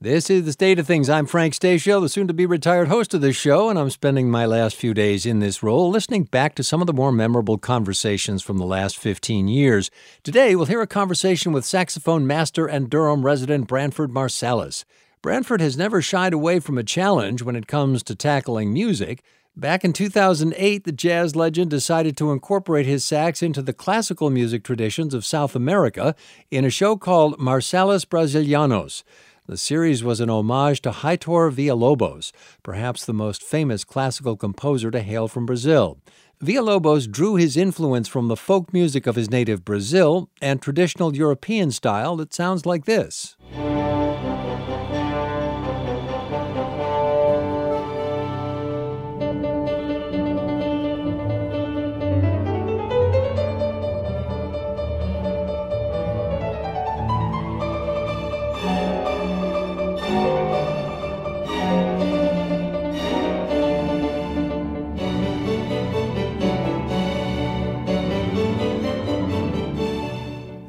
This is the state of things. I'm Frank Stasio, the soon to be retired host of this show, and I'm spending my last few days in this role listening back to some of the more memorable conversations from the last 15 years. Today, we'll hear a conversation with saxophone master and Durham resident Branford Marsalis. Branford has never shied away from a challenge when it comes to tackling music. Back in 2008, the jazz legend decided to incorporate his sax into the classical music traditions of South America in a show called Marsalis Brasilianos. The series was an homage to Heitor Villa-Lobos, perhaps the most famous classical composer to hail from Brazil. Villa-Lobos drew his influence from the folk music of his native Brazil and traditional European style that sounds like this.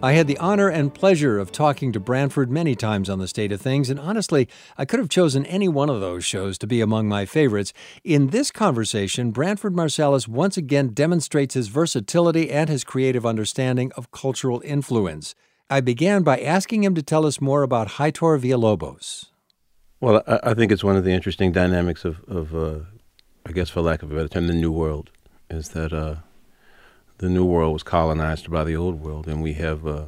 I had the honor and pleasure of talking to Branford many times on the state of things, and honestly, I could have chosen any one of those shows to be among my favorites. In this conversation, Branford Marsalis once again demonstrates his versatility and his creative understanding of cultural influence. I began by asking him to tell us more about Heitor Villa-Lobos. Well, I, I, think it's one of the interesting dynamics of, of uh, I guess for lack of a better term, the New World, is that uh, the new world was colonized by the old world, and we have uh,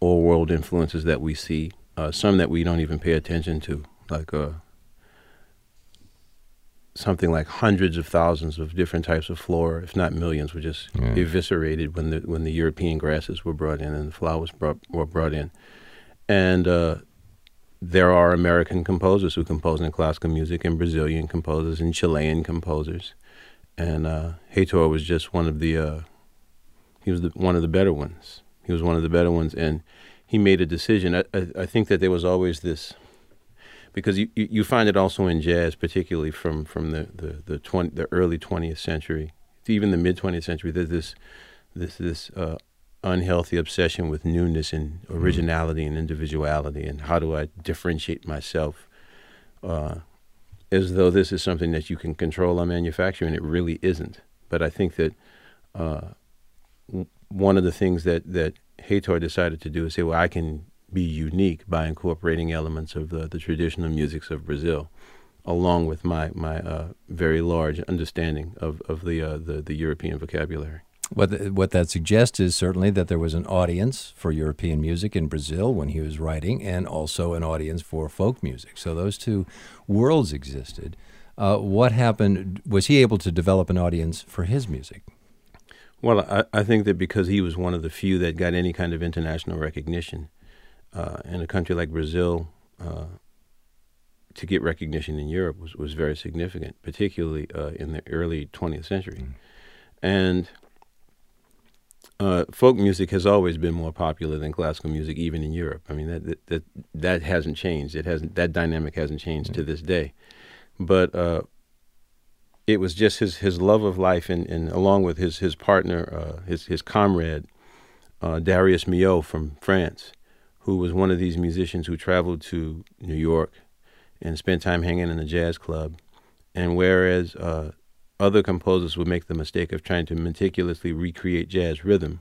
old world influences that we see, uh, some that we don't even pay attention to, like uh, something like hundreds of thousands of different types of flora, if not millions, were just yeah. eviscerated when the when the European grasses were brought in and the flowers brought, were brought in, and uh, there are American composers who compose in classical music, and Brazilian composers, and Chilean composers and uh, Heitor was just one of the uh, he was the, one of the better ones. He was one of the better ones, and he made a decision. I, I, I think that there was always this because you, you, you find it also in jazz, particularly from from the the the, 20, the early twentieth century, even the mid twentieth century. There's this this this uh, unhealthy obsession with newness and originality mm. and individuality, and how do I differentiate myself? Uh, as though this is something that you can control on manufacturing. It really isn't. But I think that uh, one of the things that that Heitor decided to do is say, well, I can be unique by incorporating elements of the, the traditional musics of Brazil, along with my my uh, very large understanding of of the, uh, the the European vocabulary. What the, what that suggests is certainly that there was an audience for European music in Brazil when he was writing, and also an audience for folk music. So those two worlds existed. Uh, what happened? Was he able to develop an audience for his music? Well, I, I, think that because he was one of the few that got any kind of international recognition uh, in a country like Brazil, uh, to get recognition in Europe was, was very significant, particularly uh, in the early 20th century. Mm. And uh, folk music has always been more popular than classical music, even in Europe. I mean, that that that, hasn't changed. It hasn't. That dynamic hasn't changed mm-hmm. to this day. But uh, it was just his his love of life, and, and along with his his partner, uh, his his comrade, uh, Darius Milhaud from France, who was one of these musicians who traveled to New York and spent time hanging in the jazz club. And whereas uh, other composers would make the mistake of trying to meticulously recreate jazz rhythm.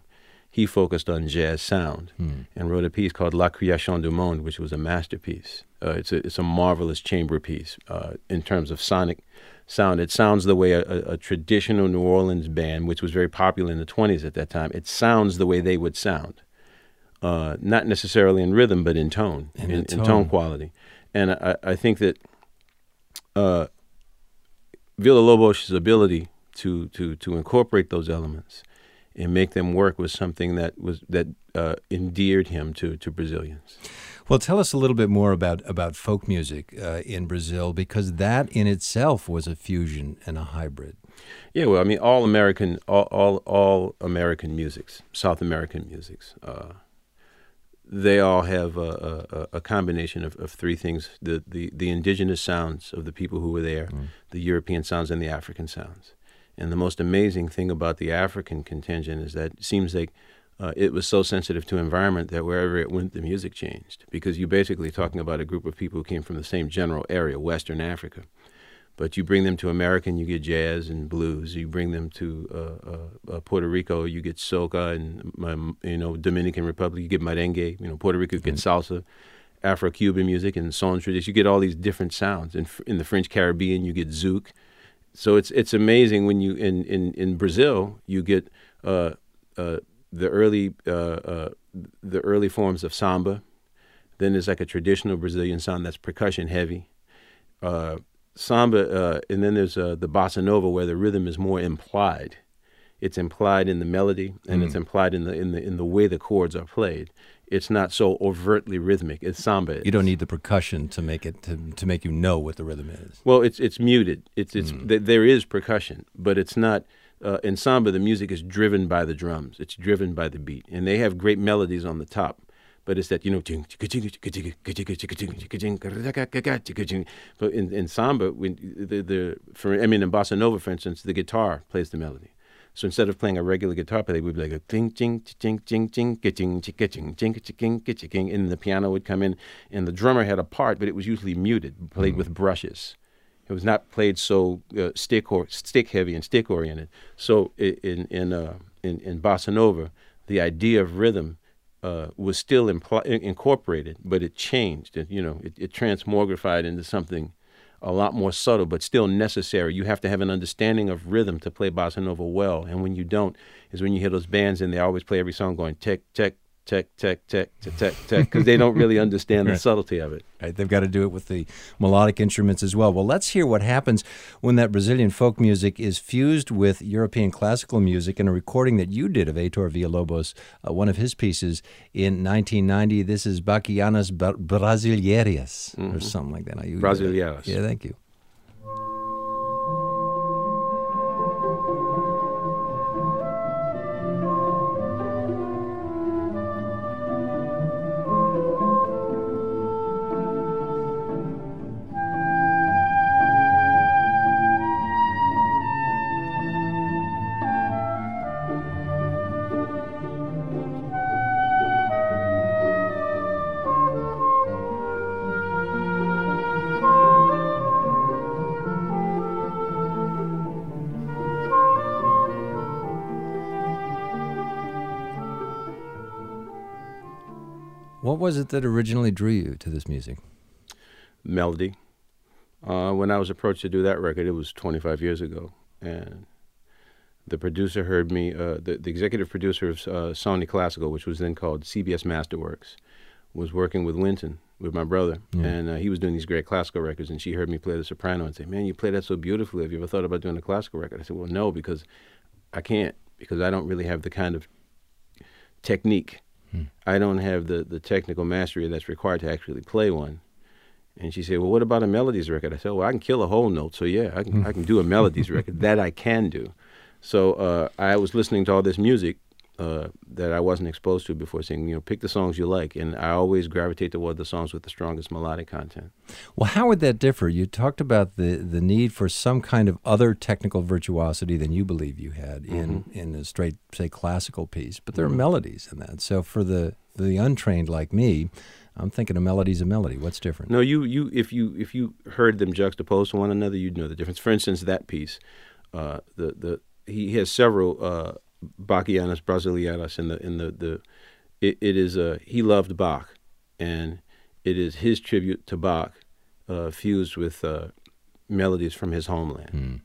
He focused on jazz sound hmm. and wrote a piece called La Création du Monde, which was a masterpiece. Uh, it's, a, it's a marvelous chamber piece uh, in terms of sonic sound. It sounds the way a, a, a, traditional New Orleans band, which was very popular in the 20s at that time, it sounds the way they would sound. Uh, not necessarily in rhythm, but in tone, in, in, tone. in tone. quality. And I, I think that uh, Villa-Lobos' ability to to to incorporate those elements and make them work was something that was that uh, endeared him to to Brazilians. Well, tell us a little bit more about about folk music uh, in Brazil because that in itself was a fusion and a hybrid. Yeah, well, I mean, all American, all all, all American musics, South American musics. Uh, they all have a, a, a combination of, of, three things the, the, the, indigenous sounds of the people who were there, mm. the European sounds, and the African sounds. And the most amazing thing about the African contingent is that it seems like uh, it was so sensitive to environment that wherever it went, the music changed because you're basically talking about a group of people who came from the same general area, Western Africa. But you bring them to America and you get jazz and blues. You bring them to uh, uh, uh Puerto Rico, you get soca, and you know Dominican Republic, you get merengue. You know Puerto Rico, you get salsa, Afro-Cuban music, and son tradition. You get all these different sounds. In, in the French Caribbean, you get zouk. So it's it's amazing when you in in, in Brazil you get uh, uh, the early uh, uh, the early forms of samba. Then there's like a traditional Brazilian sound that's percussion heavy. Samba, uh, and then there's uh, the bossa nova where the rhythm is more implied. It's implied in the melody, and mm. it's implied in the in the in the way the chords are played. It's not so overtly rhythmic. It's samba. You don't need the percussion to make it to, to make you know what the rhythm is. Well, it's it's muted. It's it's mm. th- there is percussion, but it's not uh, in samba, the music is driven by the drums. It's driven by the beat, and they have great melodies on the top. But it's that you know, but in, in samba, when the, the for I mean in bossa nova, for instance, the guitar plays the melody. So instead of playing a regular guitar play, we'd be like a ting ting ting ting ting ting ting ting ting ting ting and the piano would come in, and the drummer had a part, but it was usually muted, played with brushes. It was not played so uh, stick or stick heavy and stick oriented. So in in uh, in, in bossa nova, the idea of rhythm uh, was still impl- incorporated, but it changed. It, you know, it, it transmogrified into something a lot more subtle, but still necessary. You have to have an understanding of rhythm to play bossa nova well, and when you don't, is when you hear those bands and they always play every song going tech tech tech, tech, tech, tech, tech, tech, because they don't really understand the subtlety of it. Right, they've got to do it with the melodic instruments as well. Well, let's hear what happens when that Brazilian folk music is fused with European classical music in a recording that you did of Heitor Villa-Lobos, uh, one of his pieces in 1990. This is Bachianas Brasileiras, mm-hmm. or something like that. Brasileiras. Yeah, thank you. What was it that originally drew you to this music? Melody. Uh, when I was approached to do that record, it was 25 years ago, and the producer heard me. Uh, the, the, executive producer of uh, Sony Classical, which was then called CBS Masterworks, was working with Wynton, with my brother, yeah. and uh, he was doing these great classical records. And she heard me play the soprano and say, "Man, you play that so beautifully. Have you ever thought about doing a classical record?" I said, "Well, no, because I can't, because I don't really have the kind of technique Hmm. I don't have the, the technical mastery that's required to actually play one. And she said, "Well, what about a melodies record?" I said, "Well, I can kill a whole note, so yeah, I can I can do a melodies record. That I can do." So uh, I was listening to all this music uh, that I wasn't exposed to before, saying, you know, pick the songs you like, and I always gravitate toward the songs with the strongest melodic content. Well, how would that differ? You talked about the the need for some kind of other technical virtuosity than you believe you had in mm-hmm. in a straight, say, classical piece, but there are mm-hmm. melodies in that. So for the the untrained like me, I'm thinking a melody's a melody. What's different? No, you you if you if you heard them juxtaposed to one another, you'd know the difference. For instance, that piece, uh, the the he has several uh, Bachianas Brasileiras in the in the the it, it is a he loved Bach, and it is his tribute to Bach, uh, fused with uh, melodies from his homeland. Mm.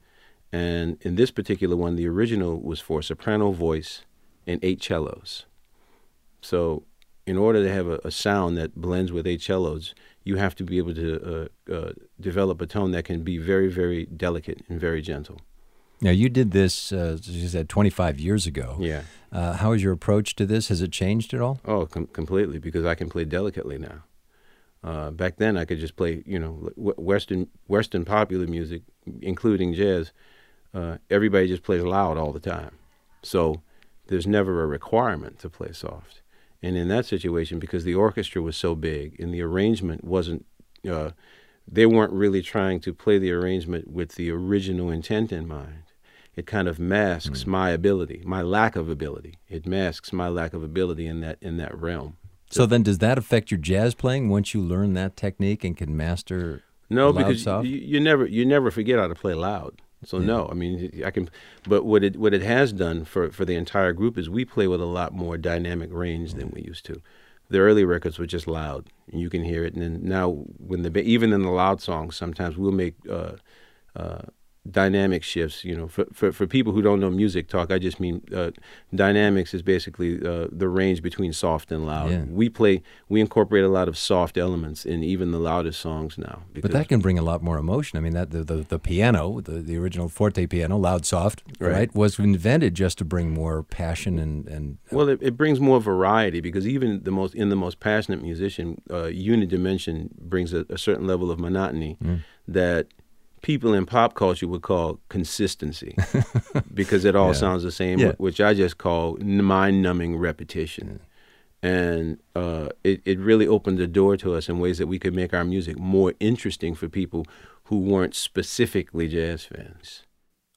And in this particular one, the original was for soprano voice and eight cellos. So, in order to have a, a sound that blends with eight cellos, you have to be able to uh, uh develop a tone that can be very, very delicate and very gentle. Now, you did this, uh, as you said, 25 years ago. Yeah. Uh, how is your approach to this? Has it changed at all? Oh, com- completely, because I can play delicately now. Uh, back then, I could just play, you know, Western Western popular music, including jazz. Uh, everybody just plays loud all the time, so there's never a requirement to play soft. And in that situation, because the orchestra was so big and the arrangement wasn't, uh, they weren't really trying to play the arrangement with the original intent in mind it kind of masks mm. my ability, my lack of ability. It masks my lack of ability in that in that realm. So then, does that affect your jazz playing once you learn that technique and can master? No, because you, you, never you never forget how to play loud. So yeah. no, I mean I can, but what it what it has done for for the entire group is we play with a lot more dynamic range than we used to. The early records were just loud, and you can hear it. And then now, when the even in the loud songs, sometimes we'll make uh, uh, dynamic shifts. You know, for, for, for people who don't know music talk, I just mean uh, dynamics is basically uh, the range between soft and loud. Yeah. We play, we incorporate a lot of soft elements in even the loudest songs now. But that can bring a lot more emotion. I mean, that the the, the piano, the, the original forte piano, loud, soft, right. right. was invented just to bring more passion and and. Uh, well, it, it brings more variety because even the most in the most passionate musician, uh, unidimension brings a, a, certain level of monotony mm. that people in pop culture would call consistency because it all yeah. sounds the same, yeah. which I just call mind numbing repetition. Yeah. And uh, it, it really opened the door to us in ways that we could make our music more interesting for people who weren't specifically jazz fans.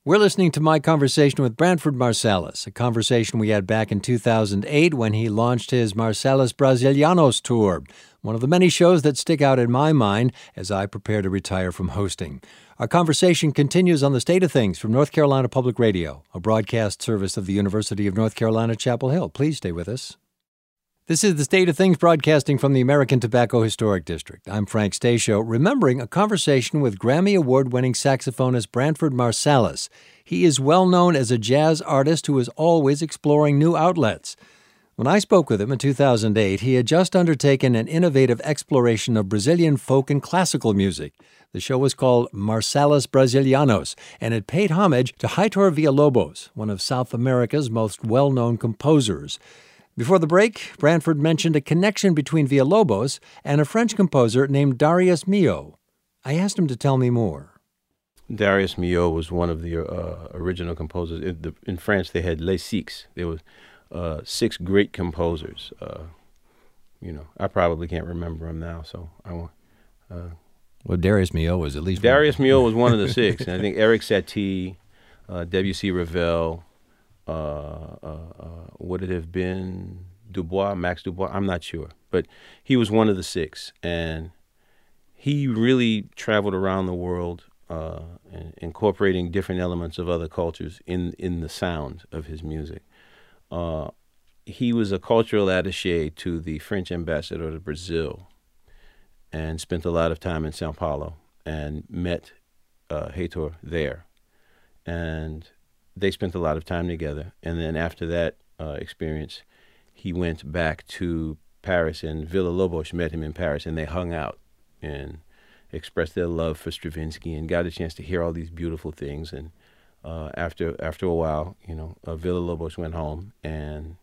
We're listening to my conversation with Branford Marsalis, a conversation we had back in 2008 when he launched his Marsalis Brasilianos tour, one of the many shows that stick out in my mind as I prepare to retire from hosting. Our conversation continues on the state of things from North Carolina Public Radio, a broadcast service of the University of North Carolina, Chapel Hill. Please stay with us. This is the State of Things broadcasting from the American Tobacco Historic District. I'm Frank Stasio, remembering a conversation with Grammy Award winning saxophonist Branford Marsalis. He is well known as a jazz artist who is always exploring new outlets. When I spoke with him in 2008, he had just undertaken an innovative exploration of Brazilian folk and classical music. The show was called Marsalis Brasilianos, and it paid homage to Heitor Villa-Lobos, one of South America's most well known composers. Before the break, Branford mentioned a connection between Villa-Lobos and a French composer named Darius Milhaud. I asked him to tell me more. Darius Milhaud was one of the uh, original composers. In, the, in, France, they had Les Six. There were uh, six great composers. Uh, you know, I probably can't remember them now, so I want. Uh, well, Darius Milhaud was at least Darius Milhaud was one of the six. and I think Erik Satie, uh, Debussy Ravel, uh, uh, uh, would it have been Dubois, Max Dubois? I'm not sure, but he was one of the six, and he really traveled around the world, uh, incorporating different elements of other cultures in in the sound of his music. Uh, he was a cultural attaché to the French ambassador to Brazil and spent a lot of time in Sao Paulo and met uh, Heitor there. And they spent a lot of time together. And then after that uh, experience, he went back to Paris, and Villa-Lobos met him in Paris, and they hung out and expressed their love for Stravinsky and got a chance to hear all these beautiful things. And uh, after after a while, you know, uh, Villa-Lobos went home and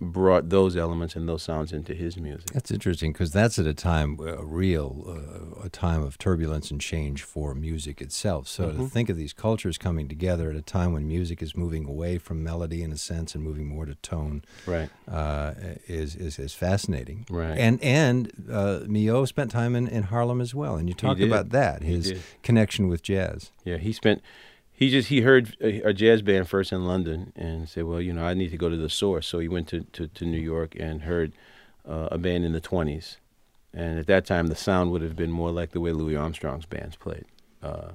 brought those elements and those sounds into his music. That's interesting because that's at a time, a real, uh, a time of turbulence and change for music itself. So mm-hmm. to think of these cultures coming together at a time when music is moving away from melody in a sense and moving more to tone, right, uh, is, is is fascinating. Right, and and uh, Milhaud spent time in, in Harlem as well, and you talked about that his connection with jazz. Yeah, he spent he just he heard a, a, jazz band first in London and said, well, you know, I need to go to the source. So he went to to, to New York and heard uh, a band in the twenties, and at that time the sound would have been more like the way Louis Armstrong's bands played. Uh,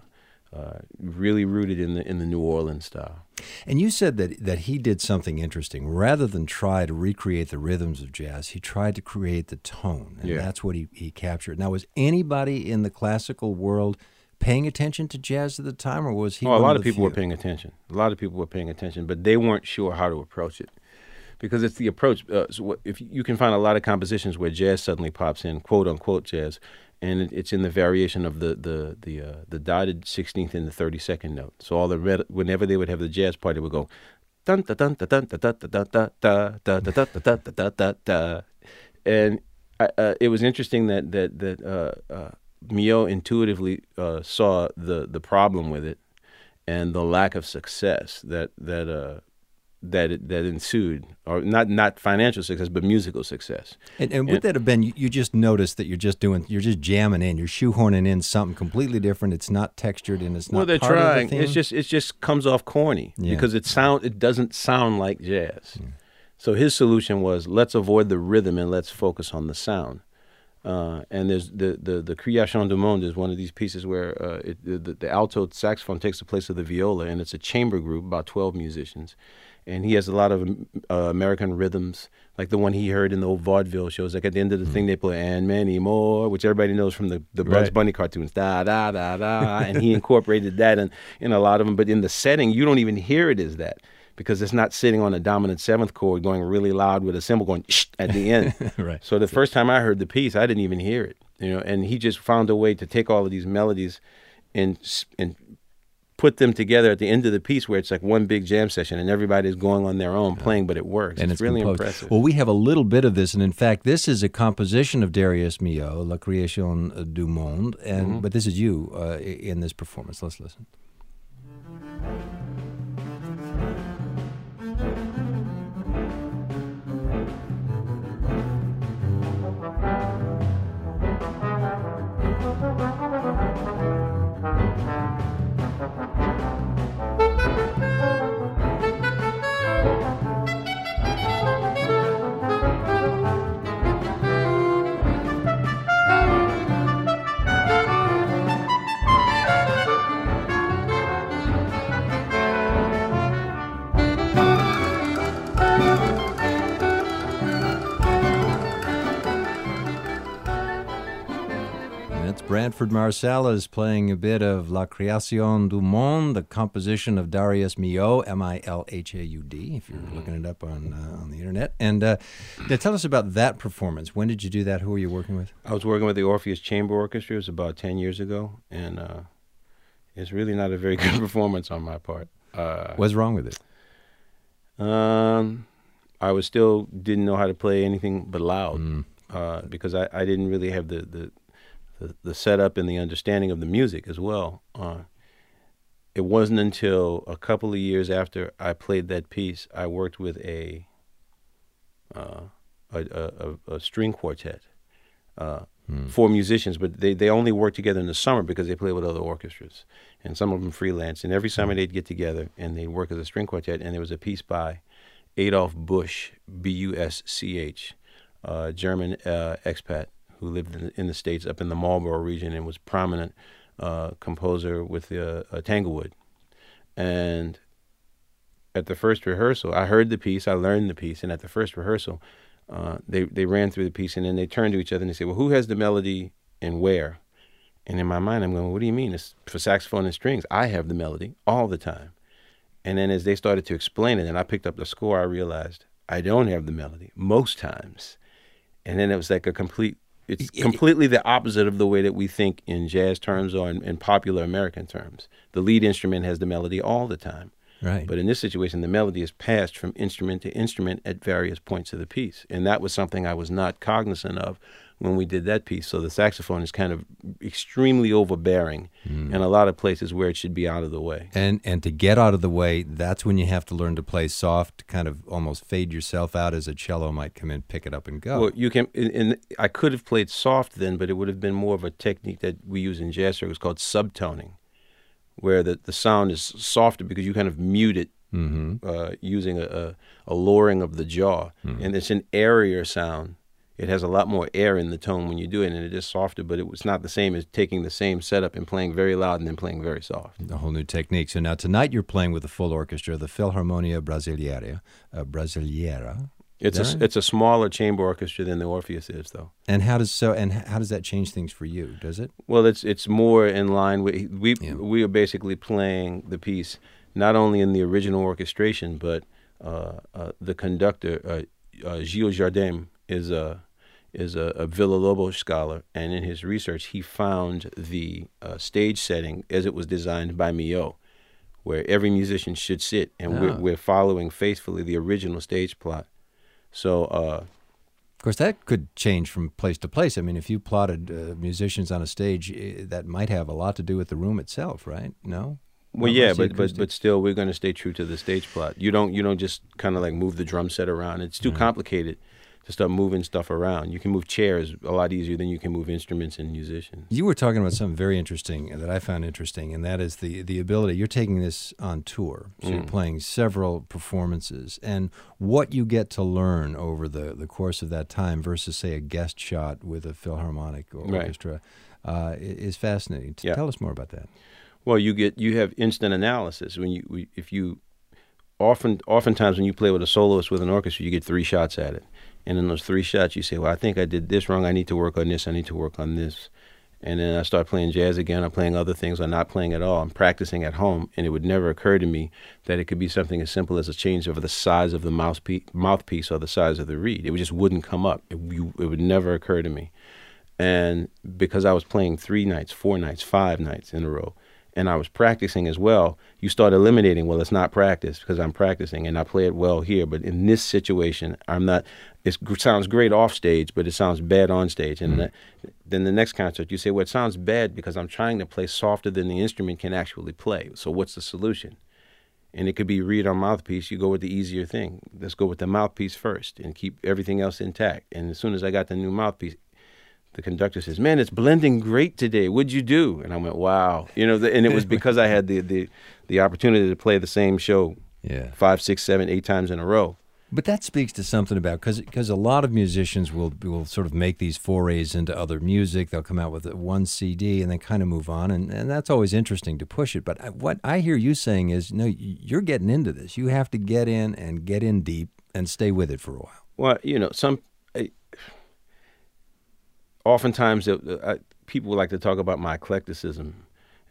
uh, really rooted in the in the New Orleans style. And you said that that he did something interesting. Rather than try to recreate the rhythms of jazz, he tried to create the tone, and yeah. that's what he, he captured. Now, was anybody in the classical world paying attention to jazz at the time, or was he? Oh, a lot of, of people few? were paying attention. A lot of people were paying attention, but they weren't sure how to approach it because it's the approach. Uh, so if you can find a lot of compositions where jazz suddenly pops in, quote unquote jazz, and it, it's in the variation of the the the uh, the dotted sixteenth and the thirty second note. So all the red, whenever they would have the jazz party, would go dun dun dun dun dun dun dun dun dun dun dun dun dun dun dun dun and uh, it was interesting that that that uh, uh, Milhaud intuitively uh, saw the the problem with it and the lack of success that that uh, that it, that ensued, or not not financial success, but musical success. And, and would And- that have been? You, you just noticed that you're just doing, you're just jamming in, you're shoehorning in something completely different. It's not textured and it's not. well, they're part of the trying. It's just it just comes off corny Yeah. because it sound it doesn't sound like jazz. So his solution was let's avoid the rhythm and let's focus on the sound. Uh, and there's the the the Création du Monde is one of these pieces where uh, it, the, the alto saxophone takes the place of the viola, and it's a chamber group about twelve musicians, and he has a lot of uh, American rhythms, like the one he heard in the old vaudeville shows. Like at the end of the thing, they play "and many more," which everybody knows from the the Bugs Right. Bunny cartoons, da da da da, and he incorporated that in in a lot of them. But in the setting, you don't even hear it as that because it's not sitting on a dominant seventh chord going really loud with a cymbal going at the end. Right. So the first time I heard the piece, I didn't even hear it, you know. And he just found a way to take all of these melodies and and put them together at the end of the piece, where it's like one big jam session, and everybody's going on their own playing, but it works. and it's, it's, really composed. impressive. Well, we have a little bit of this, and in fact, this is a composition of Darius Milhaud, La Création du Monde, and Mm-hmm. but this is you uh, in this performance. Let's listen. That's Branford Marsalis playing a bit of La Création du Monde, the composition of Darius Milhaud, M-I-L-H-A-U-D, if you're looking it up on uh, on the internet. And uh, now tell us about that performance. When did you do that? Who were you working with? I was working with the Orpheus Chamber Orchestra. It was about ten years ago, and uh, it's really not a very good performance on my part. Uh, What's wrong with it? Um, I was still didn't know how to play anything but loud Mm. uh, because I, I didn't really have the, the the the setup and the understanding of the music as well. Uh, it wasn't until a couple of years after I played that piece I worked with a uh, a, a, a, string quartet. Uh, Four musicians, but they, they only work together in the summer because they play with other orchestras, and some of them freelance. And every summer they'd get together and they'd work as a string quartet. And there was a piece by Adolf Busch, B U S C H, uh, German uh, expat who lived in, in the states up in the Marlboro region and was prominent uh, composer with uh, uh, Tanglewood. And at the first rehearsal, I heard the piece, I learned the piece, and at the first rehearsal, uh, they they ran through the piece and then they turned to each other and they said, "Well, who has the melody and where?" And in my mind, I'm going, "What do you mean? It's for saxophone and strings. I have the melody all the time." And then as they started to explain it, and I picked up the score, I realized I don't have the melody most times. And then it was like a complete. It's completely the opposite of the way that we think in jazz terms or in, in popular American terms. The lead instrument has the melody all the time. Right. But in this situation, the melody is passed from instrument to instrument at various points of the piece. And that was something I was not cognizant of when we did that piece. So the saxophone is kind of extremely overbearing in a lot of places where it should be out of the way. And and to get out of the way, that's when you have to learn to play soft, kind of almost fade yourself out as a cello might come in, pick it up, and go. Well, you can, and I could have played soft then, but it would have been more of a technique that we use in jazz circles called subtoning, where the, the sound is softer because you kind of mute it mm-hmm. uh, using a, a, a lowering of the jaw. And it's an airier sound. It has a lot more air in the tone when you do it, and it is softer, but it was not the same as taking the same setup and playing very loud and then playing very soft. A whole new technique. So now tonight you're playing with the full orchestra, the Philharmonia Brasileira. Uh, Brasileira. It's a, right? it's a smaller chamber orchestra than the Orpheus is, though. And how does so? And how does that change things for you? Does it? Well, it's it's more in line with we Yeah. we are basically playing the piece not only in the original orchestration, but uh, uh, the conductor uh, uh, Gil Jardim is a is a, a Villa Lobos scholar, and in his research, he found the uh, stage setting as it was designed by Milhaud, where every musician should sit, and we're, Ah. we're following faithfully the original stage plot. So. Uh, Of course, that could change from place to place. I mean, if you plotted uh, musicians on a stage, eh, that might have a lot to do with the room itself, right? No. Well, yeah, but but but still, we're going to stay true to the stage plot. You don't you don't just kind of like move the drum set around. It's too complicated to start moving stuff around. You can move chairs a lot easier than you can move instruments and musicians. You were talking about something very interesting that I found interesting, and that is the the ability. You're taking this on tour, so mm. you're playing several performances, and what you get to learn over the the course of that time versus, say, a guest shot with a philharmonic or right. orchestra uh, is fascinating. Yeah. Tell us more about that. Well, you get you have instant analysis when you if you often oftentimes when you play with a soloist with an orchestra, you get three shots at it. And in those three shots, you say, well, I think I did this wrong. I need to work on this. I need to work on this. And then I start playing jazz again. I'm playing other things. I'm not playing at all. I'm practicing at home. And it would never occur to me that it could be something as simple as a change of the size of the mouthpiece, mouthpiece or the size of the reed. It just wouldn't come up. It, you, it would never occur to me. And because I was playing three nights, four nights, five nights in a row, and I was practicing as well, you start eliminating, well, it's not practice because I'm practicing and I play it well here. But in this situation, I'm not, it sounds great off stage, but it sounds bad on stage. And mm-hmm. then the next concert, you say, well, it sounds bad because I'm trying to play softer than the instrument can actually play. So what's the solution? And it could be read on mouthpiece. You go with the easier thing. Let's go with the mouthpiece first and keep everything else intact. And as soon as I got the new mouthpiece, the conductor says, "Man, it's blending great today. What'd you do?" And I went, "Wow." You know, the, and it was because I had the, the the opportunity to play the same show, yeah, five, six, seven, eight times in a row. But that speaks to something about because because a lot of musicians will will sort of make these forays into other music. They'll come out with one CD and then kind of move on, and, and that's always interesting to push it. But what I hear you saying is, no, you're getting into this. You have to get in and get in deep and stay with it for a while. Well, you know, some oftentimes uh, people like to talk about my eclecticism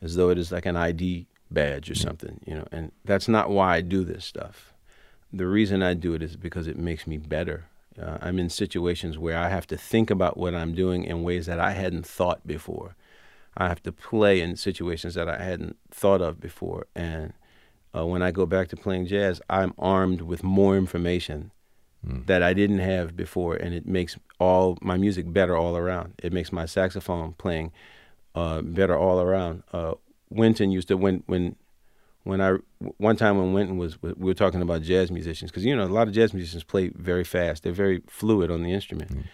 as though it is like an ID badge or something, you know, and that's not why I do this stuff. The reason I do it is because it makes me better. Uh, I'm in situations where I have to think about what I'm doing in ways that I hadn't thought before. I have to play in situations that I hadn't thought of before. And uh, when I go back to playing jazz, I'm armed with more information mm. that I didn't have before, and it makes all my music better all around. It makes my saxophone playing uh, better all around. Uh, Wynton used to when when when I one time when Wynton was we were talking about jazz musicians because you know a lot of jazz musicians play very fast. They're very fluid on the instrument. Mm.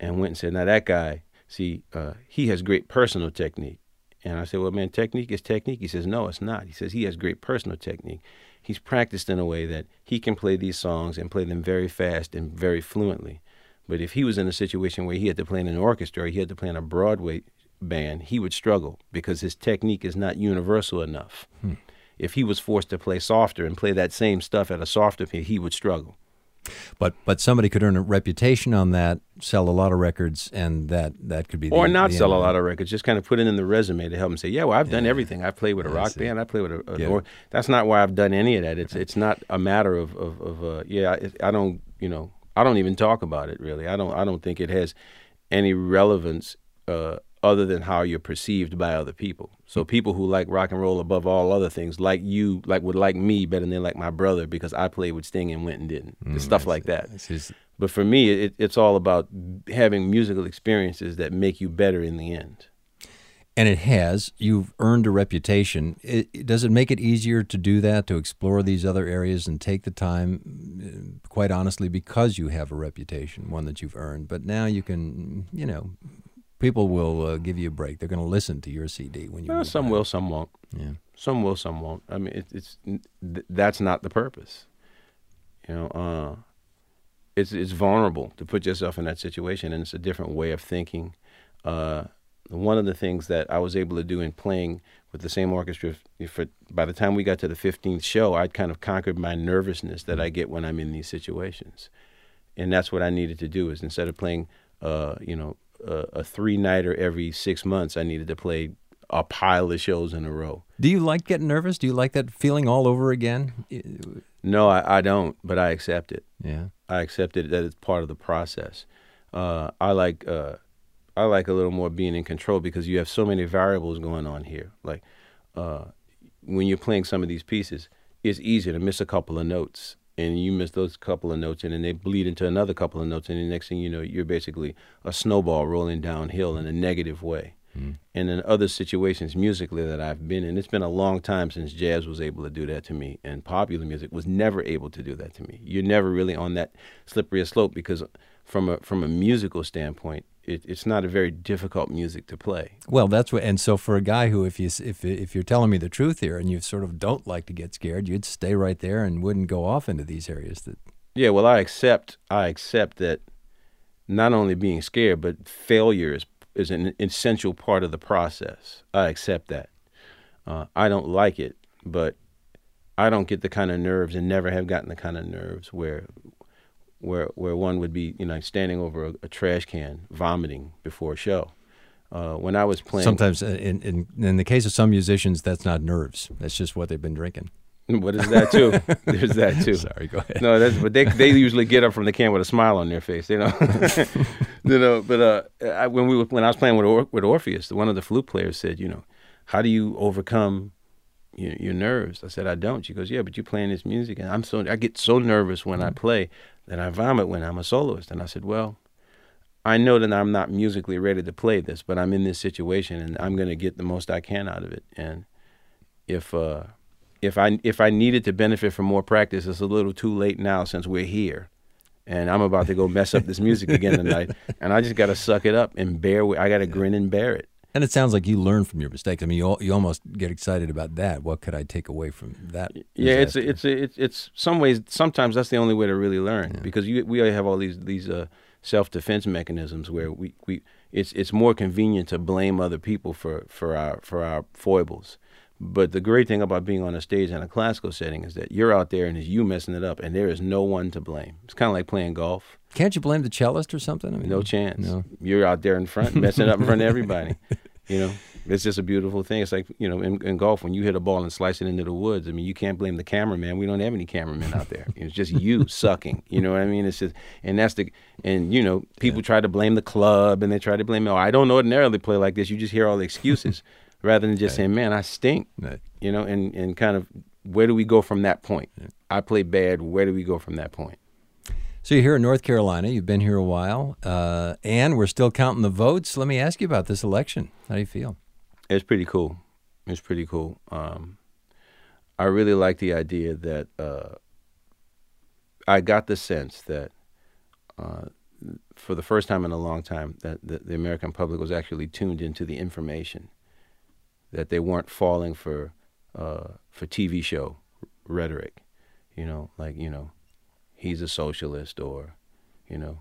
And Wynton said, "Now that guy, see, uh, he has great personal technique." And I said, "Well, man, technique is technique." He says, "No, it's not." He says he has great personal technique he's practiced in a way that he can play these songs and play them very fast and very fluently. But if he was in a situation where he had to play in an orchestra or he had to play in a Broadway band, he would struggle because his technique is not universal enough. Hmm. If he was forced to play softer and play that same stuff at a softer pitch, he would struggle. But but somebody could earn a reputation on that, sell a lot of records, and that that could be or not the sell a lot of records. Just kind of put it in the resume to help them say, yeah, well, I've done everything. I played with a rock band. I played with a, a yeah. or that's not why I've done any of that. It's it's not a matter of of, of uh, yeah. I don't you know I don't even talk about it really. I don't I don't think it has any relevance. Uh, other than how you're perceived by other people. So people who like rock and roll above all other things, like you, like would like me better than like my brother because I played with Sting and went and didn't. Mm, stuff like that. Just... But for me, it, it's all about having musical experiences that make you better in the end. And it has. You've earned a reputation. It, does it make it easier to do that, to explore these other areas and take the time, quite honestly, because you have a reputation, one that you've earned? But now you can, you know, people will uh, give you a break. They're going to listen to your CD when you. Well, some back. will, some won't. Yeah. Some will, some won't. I mean, it, it's th- that's not the purpose. You know, uh, it's it's vulnerable to put yourself in that situation, and it's a different way of thinking. Uh, one of the things that I was able to do in playing with the same orchestra, for, by the time we got to the 15th show, I'd kind of conquered my nervousness that I get when I'm in these situations, and that's what I needed to do. Is instead of playing, uh, you know, a, a three nighter every six months. I needed to play a pile of shows in a row. Do you like getting nervous? Do you like that feeling all over again? No, I, I don't, but I accept it. Yeah, I accept it that it's part of the process. Uh, I like uh, I like a little more being in control because you have so many variables going on here. Like uh, when you're playing some of these pieces, it's easy to miss a couple of notes and you miss those couple of notes and then they bleed into another couple of notes and the next thing you know you're basically a snowball rolling downhill in a negative way mm. and in other situations musically that I've been in. It's been a long time since jazz was able to do that to me, and popular music was never able to do that to me. You're never really on that slippery slope because, from a from a musical standpoint, it, it's not a very difficult music to play. Well, that's what, and so for a guy who, if you if if you're telling me the truth here, and you sort of don't like to get scared, you'd stay right there and wouldn't go off into these areas that. Yeah, well, I accept I accept that not only being scared, but failure is is an essential part of the process. I accept that. Uh, I don't like it, but I don't get the kind of nerves and never have gotten the kind of nerves where where where one would be, you know, standing over a, a trash can, vomiting before a show. Uh, when I was playing, sometimes uh, in, in in the case of some musicians, that's not nerves. That's just what they've been drinking. What is that too? There's that too. Sorry, go ahead. No, that's but they they usually get up from the can with a smile on their face, you know. you know, but uh, I, when we were, when I was playing with or, with Orpheus, one of the flute players said, you know, how do you overcome your, your nerves? I said, I don't. She goes, yeah, but you're playing this music, and I'm so I get so nervous when mm-hmm. I play that I vomit when I'm a soloist. And I said, well, I know that I'm not musically ready to play this, but I'm in this situation, and I'm going to get the most I can out of it. And if uh, if I if I needed to benefit from more practice, it's a little too late now since we're here, and I'm about to go mess up this music again tonight, and I just got to suck it up and bear. With, I got to grin and bear it. And it sounds like you learn from your mistakes. I mean, you you almost get excited about that. What could I take away from that? Yeah, it's a, it's a, it's it's some ways. Sometimes that's the only way to really learn yeah. because you, we have all these these uh, self defense mechanisms where we, we it's it's more convenient to blame other people for for our for our foibles but the great thing about being on a stage in a classical setting is that you're out there and it's you messing it up, and there is no one to blame. It's kind of like playing golf. Can't you blame the cellist or something? I mean, no chance. No. You're out there in front, messing up in front of everybody. You know, it's just a beautiful thing. It's like you know, in, in, golf when you hit a ball and slice it into the woods. I mean, you can't blame the cameraman. We don't have any cameramen out there. It's just you sucking. You know what I mean? It's just, and that's the, and you know, people yeah. try to blame the club and they try to blame. Oh, I don't ordinarily play like this. You just hear all the excuses rather than just right. saying, "Man, I stink," right. you know, and and kind of where do we go from that point? Yeah. I play bad. Where do we go from that point? So you're here in North Carolina. You've been here a while, uh, and we're still counting the votes. Let me ask you about this election. How do you feel? It's pretty cool. It's pretty cool. Um, I really like the idea that uh, I got the sense that uh, for the first time in a long time that the, the American public was actually tuned into the information that they weren't falling for uh, for TV show rhetoric, you know, like you know, he's a socialist or, you know,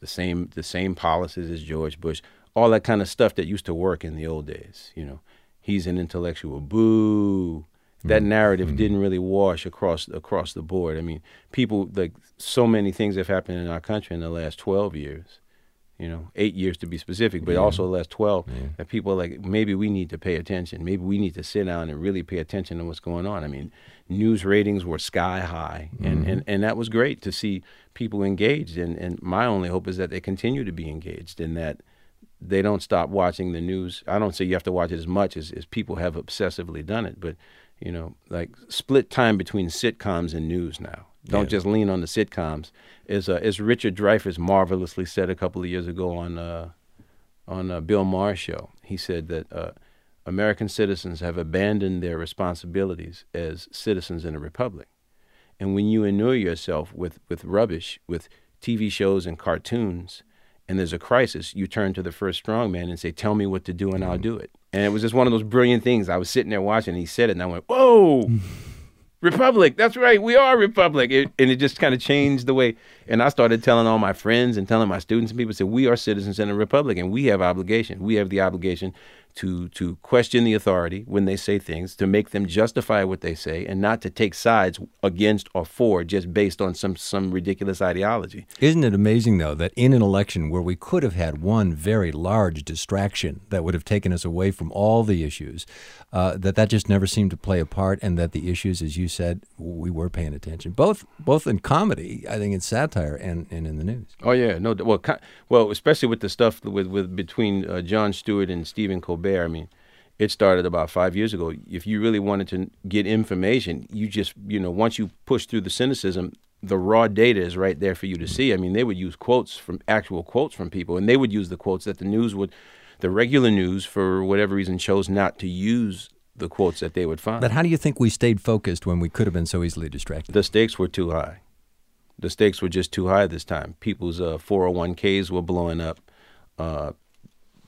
the same the same policies as George Bush, all that kind of stuff that used to work in the old days, you know. He's an intellectual. Boo. That mm-hmm. narrative mm-hmm. didn't really wash across across the board. I mean, people like so many things have happened in our country in the last 12 years you know, eight years to be specific, but yeah. also the last 12, yeah. that people are like, maybe we need to pay attention. Maybe we need to sit down and really pay attention to what's going on. I mean, news ratings were sky high, and, mm-hmm. and, and that was great to see people engaged. And, and my only hope is that they continue to be engaged and that they don't stop watching the news. I don't say you have to watch it as much as, as people have obsessively done it, but, you know, like split time between sitcoms and news now. Don't yeah. just lean on the sitcoms. As, uh, as Richard Dreyfuss marvelously said a couple of years ago on uh, on uh, Bill Maher's show, he said that uh, American citizens have abandoned their responsibilities as citizens in a republic. And when you inure yourself with, with rubbish, with TV shows and cartoons, and there's a crisis, you turn to the first strongman and say, Tell me what to do, and. I'll mm. do it. And it was just one of those brilliant things. I was sitting there watching, and he said it, and I went, Whoa! Republic. That's right. We are Republic. It, and it just kind of changed the way. And I started telling all my friends and telling my students and people said, we are citizens in a republic and we have obligation. We have the obligation to to question the authority when they say things, to make them justify what they say, and not to take sides against or for just based on some some ridiculous ideology. Isn't it amazing though that in an election where we could have had one very large distraction that would have taken us away from all the issues, uh, that that just never seemed to play a part, and that the issues, as you said, we were paying attention both both in comedy, I think in satire, and, and in the news. Oh yeah, no, well, well, especially with the stuff with with between uh, Jon Stewart and Stephen Colbert Colbert. I mean, it started about five years ago. If you really wanted to get information, you just, you know, once you push through the cynicism, the raw data is right there for you to see. I mean, they would use quotes from actual quotes from people, and they would use the quotes that the news would the regular news, for whatever reason, chose not to use the quotes that they would find. But how do you think we stayed focused when we could have been so easily distracted? The stakes were too high. The stakes were just too high this time. People's uh, 401ks were blowing up. Uh,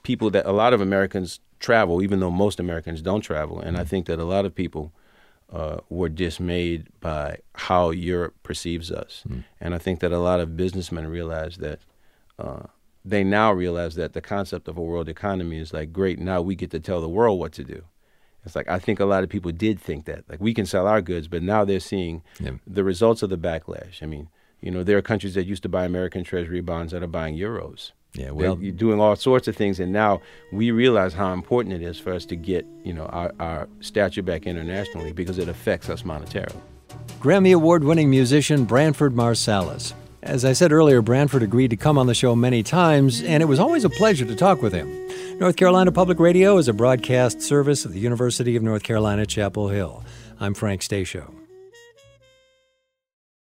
people that a lot of Americans travel, even though most Americans don't travel, and I think that a lot of people uh, were dismayed by how Europe perceives us. Mm. And I think that a lot of businessmen realize that uh, they now realize that the concept of a world economy is like great. Now we get to tell the world what to do. It's like I think a lot of people did think that like we can sell our goods, but now they're seeing yeah. the results of the backlash. I mean, you know, there are countries that used to buy American Treasury bonds that are buying euros. Yeah, well, you're doing all sorts of things, and now we realize how important it is for us to get you know our, our stature back internationally because it affects us monetarily. Grammy Award-winning musician Branford Marsalis. As I said earlier, Branford agreed to come on the show many times, and it was always a pleasure to talk with him. North Carolina Public Radio is a broadcast service of the University of North Carolina, Chapel Hill. I'm Frank Stasio.